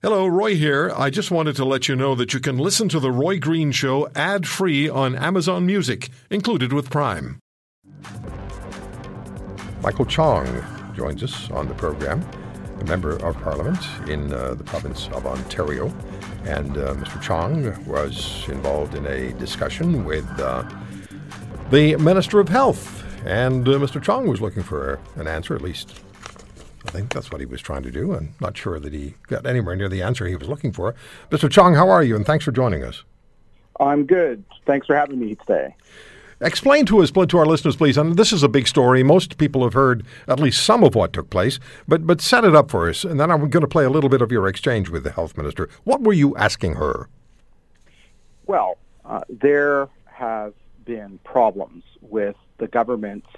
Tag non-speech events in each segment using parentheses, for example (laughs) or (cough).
Hello, Roy here. I just wanted to let you know that you can listen to The Roy Green Show ad free on Amazon Music, included with Prime. Michael Chong joins us on the program, a member of Parliament in uh, the province of Ontario. And uh, Mr. Chong was involved in a discussion with uh, the Minister of Health. And uh, Mr. Chong was looking for an answer, at least I think that's what he was trying to do. I'm not sure that he got anywhere near the answer he was looking for. Mr. Chong, how are you? And thanks for joining us. I'm good. Thanks for having me today. Explain to us, to our listeners, please. And this is a big story. Most people have heard at least some of what took place, but but set it up for us, and then I'm going to play a little bit of your exchange with the health minister. What were you asking her? Well, uh, there have been problems with the government's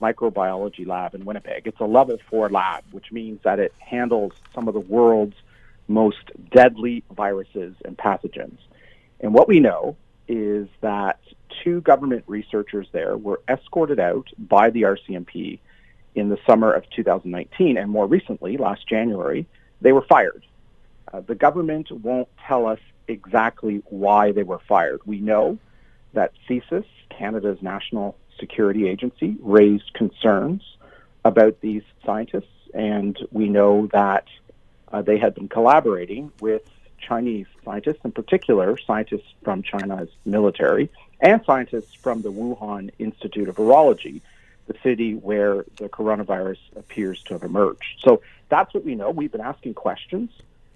microbiology lab in Winnipeg. It's a level four lab, which means that it handles some of the world's most deadly viruses and pathogens. And what we know is that two government researchers there were escorted out by the RCMP in the summer of 2019, and more recently, last January, they were fired. Uh, the government won't tell us exactly why they were fired. We know that CSIS, Canada's national Security Agency raised concerns about these scientists, and we know that uh, they had been collaborating with Chinese scientists, in particular scientists from China's military and scientists from the Wuhan Institute of Virology, the city where the coronavirus appears to have emerged. So that's what we know. We've been asking questions,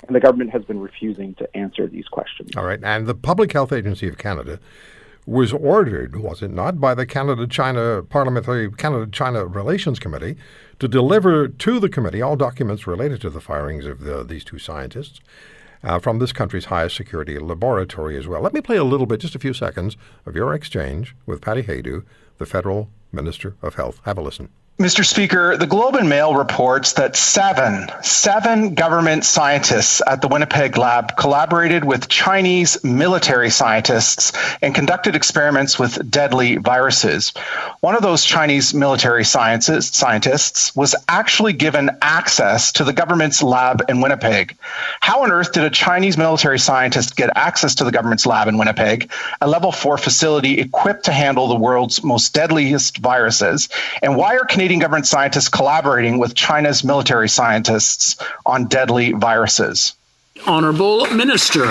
and the government has been refusing to answer these questions. All right. And the Public Health Agency of Canada was ordered, was it not, by the Canada China Parliamentary Canada China Relations Committee to deliver to the committee all documents related to the firings of the, these two scientists uh, from this country's highest security laboratory as well. Let me play a little bit, just a few seconds, of your exchange with Patty Hajdu, the Federal Minister of Health. Have a listen. Mr. Speaker, the Globe and Mail reports that seven, seven government scientists at the Winnipeg lab collaborated with Chinese military scientists and conducted experiments with deadly viruses. One of those Chinese military sciences, scientists was actually given access to the government's lab in Winnipeg. How on earth did a Chinese military scientist get access to the government's lab in Winnipeg, a level four facility equipped to handle the world's most deadliest viruses? And why are Canadian Canadian government scientists collaborating with China's military scientists on deadly viruses? Honorable Minister.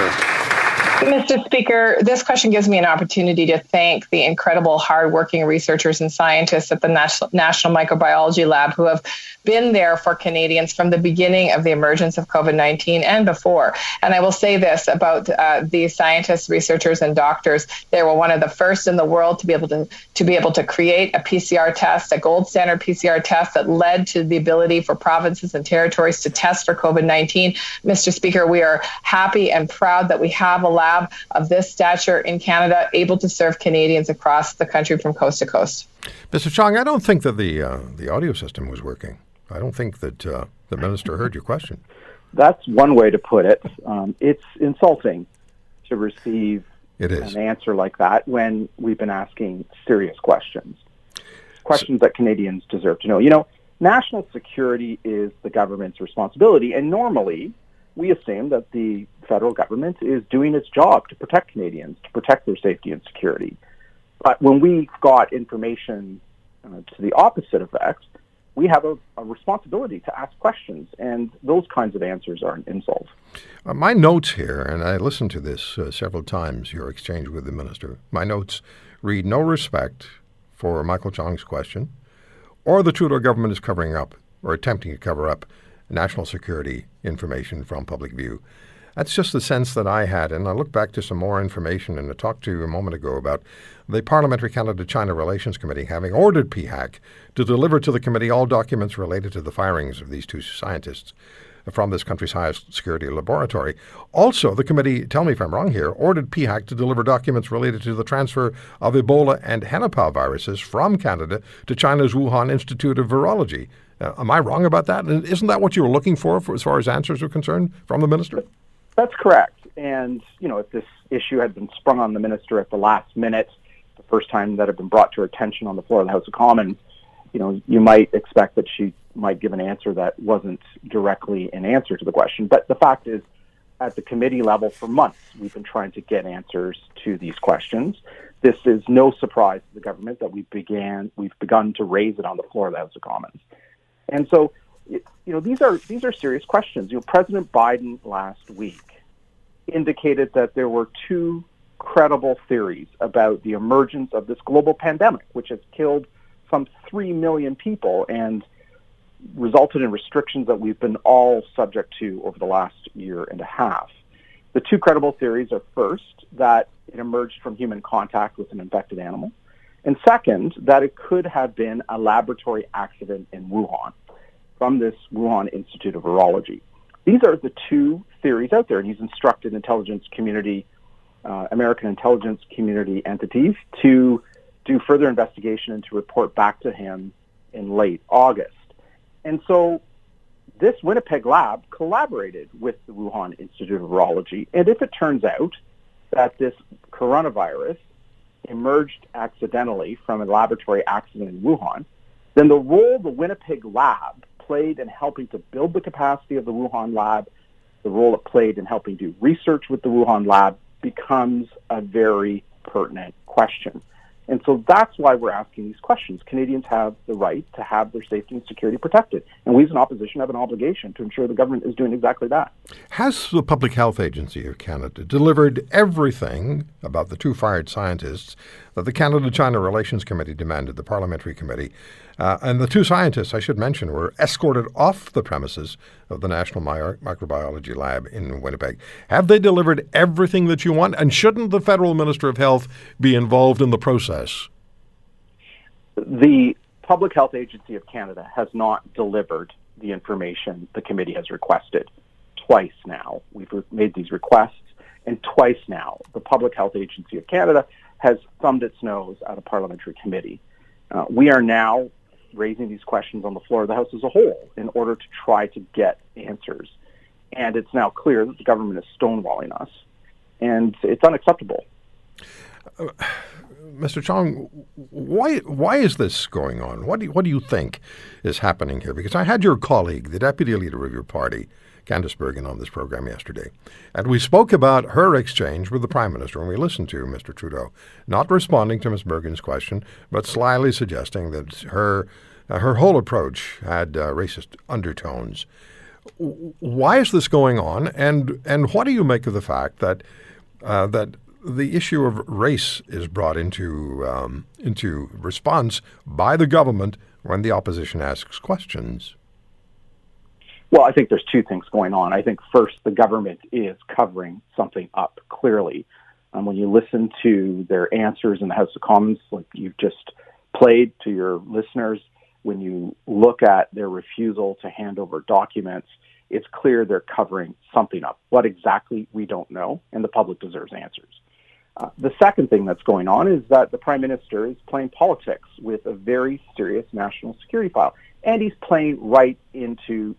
Mr. Speaker, this question gives me an opportunity to thank the incredible hardworking researchers and scientists at the National, Microbiology Lab who have been there for Canadians from the beginning of the emergence of COVID 19 and before. And I will say this about uh, these scientists, researchers, and doctors. They were one of the first in the world to be able to, to be able to create a PCR test, a gold standard PCR test that led to the ability for provinces and territories to test for COVID 19. Mr. Speaker, we are happy and proud that we have a lab lab of this stature in Canada able to serve Canadians across the country from coast to coast. Mr. Chong, I don't think that the uh, the audio system was working. I don't think that uh, the minister heard your question. (laughs) That's one way to put it. Um, it's insulting to receive it is. an answer like that when we've been asking serious questions, questions so, that Canadians deserve to know. You know, national security is the government's responsibility, and normally we assume that the federal government is doing its job to protect Canadians, to protect their safety and security. But when we got information uh, to the opposite effect, we have a, a, responsibility to ask questions, and those kinds of answers are an insult. Uh, my notes here, and I listened to this uh, several times, your exchange with the minister. My notes read no respect for Michael Chong's question, or the Trudeau government is covering up or attempting to cover up national security information from public view. That's just the sense that I had. And I look back to some more information and I talked to you a moment ago about the Parliamentary Canada China Relations Committee having ordered PHAC to deliver to the committee all documents related to the firings of these two scientists from this country's highest security laboratory. Also, the committee, tell me if I'm wrong here, ordered PHAC to deliver documents related to the transfer of Ebola and Henipah viruses from Canada to China's Wuhan Institute of Virology. Uh, am I wrong about that? And isn't that what you were looking for, for as far as answers are concerned from the minister? That's correct. And, you know, if this issue had been sprung on the minister at the last minute, the first time that had been brought to her attention on the floor of the House of Commons, you know, you might expect that she might give an answer that wasn't directly an answer to the question. But the fact is, at the committee level for months. We've been trying to get answers to these questions. This is no surprise to the government that we began we've begun to raise it on the floor of the House of Commons. And so, you know, these are these are serious questions. You know, President Biden last week indicated that there were two credible theories about the emergence of this global pandemic, which has killed some 3 million people and resulted in restrictions that we've been all subject to over the last year and a half. The two credible theories are first, that it emerged from human contact with an infected animal, and second, that it could have been a laboratory accident in Wuhan from this Wuhan Institute of Virology. These are the two theories out there, and he's instructed intelligence community, uh, American intelligence community entities to do further investigation and to report back to him in late August. And so this Winnipeg lab collaborated with the Wuhan Institute of Virology. And if it turns out that this coronavirus emerged accidentally from a laboratory accident in Wuhan, then the role the Winnipeg lab played in helping to build the capacity of the Wuhan lab, the role it played in helping do research with the Wuhan lab becomes a very pertinent question. And so that's why we're asking these questions. Canadians have the right to have their safety and security protected. And we as an opposition have an obligation to ensure the government is doing exactly that. Has the Public Health Agency of Canada delivered everything about the two fired scientists that the Canada China Relations Committee demanded, the parliamentary committee? Uh, and the two scientists, I should mention, were escorted off the premises of the National Mi- Microbiology Lab in Winnipeg. Have they delivered everything that you want? And shouldn't the federal minister of health be involved in the process? The Public Health Agency of Canada has not delivered the information the committee has requested twice now. We've made these requests, and twice now the Public Health Agency of Canada has thumbed its nose at a parliamentary committee. Uh, we are now raising these questions on the floor of the House as a whole in order to try to get answers. And it's now clear that the government is stonewalling us, and it's unacceptable. Uh, Mr. Chong, why why is this going on? What do you, what do you think is happening here? Because I had your colleague, the deputy leader of your party, Candice Bergen on this program yesterday. And we spoke about her exchange with the Prime Minister, and we listened to Mr. Trudeau, not responding to Ms. Bergen's question, but slyly suggesting that her, uh, her whole approach had uh, racist undertones. Why is this going on, and, and what do you make of the fact that, uh, that the issue of race is brought into, um, into response by the government when the opposition asks questions? Well, I think there's two things going on. I think first, the government is covering something up clearly. Um, when you listen to their answers in the House of Commons, like you've just played to your listeners, when you look at their refusal to hand over documents, it's clear they're covering something up. What exactly, we don't know, and the public deserves answers. Uh, the second thing that's going on is that the Prime Minister is playing politics with a very serious national security file, and he's playing right into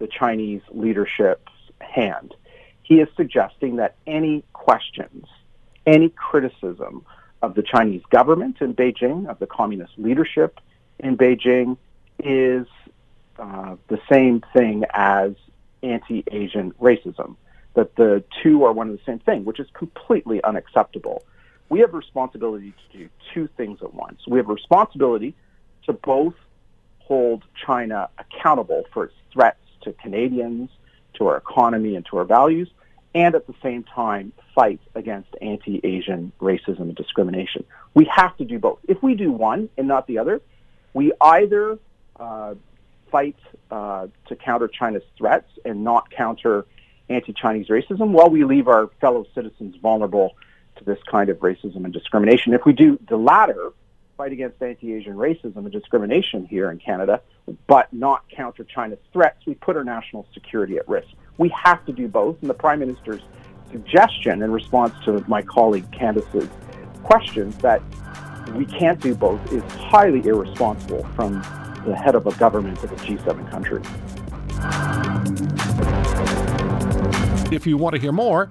the Chinese leadership's hand. He is suggesting that any questions, any criticism of the Chinese government in Beijing, of the communist leadership in Beijing, is uh, the same thing as anti-Asian racism. That the two are one and the same thing, which is completely unacceptable. We have responsibility to do two things at once. We have a responsibility to both hold China accountable for its threats to Canadians, to our economy, and to our values, and at the same time fight against anti-Asian racism and discrimination. We have to do both. If we do one and not the other, we either uh, fight uh, to counter China's threats and not counter anti-Chinese racism, while we leave our fellow citizens vulnerable to this kind of racism and discrimination. If we do the latter, fight against anti-Asian racism and discrimination here in Canada, but not counter China's threats, we put our national security at risk. We have to do both, and the Prime Minister's suggestion in response to my colleague Candice's questions that we can't do both is highly irresponsible from the head of a government of a G7 country. If you want to hear more,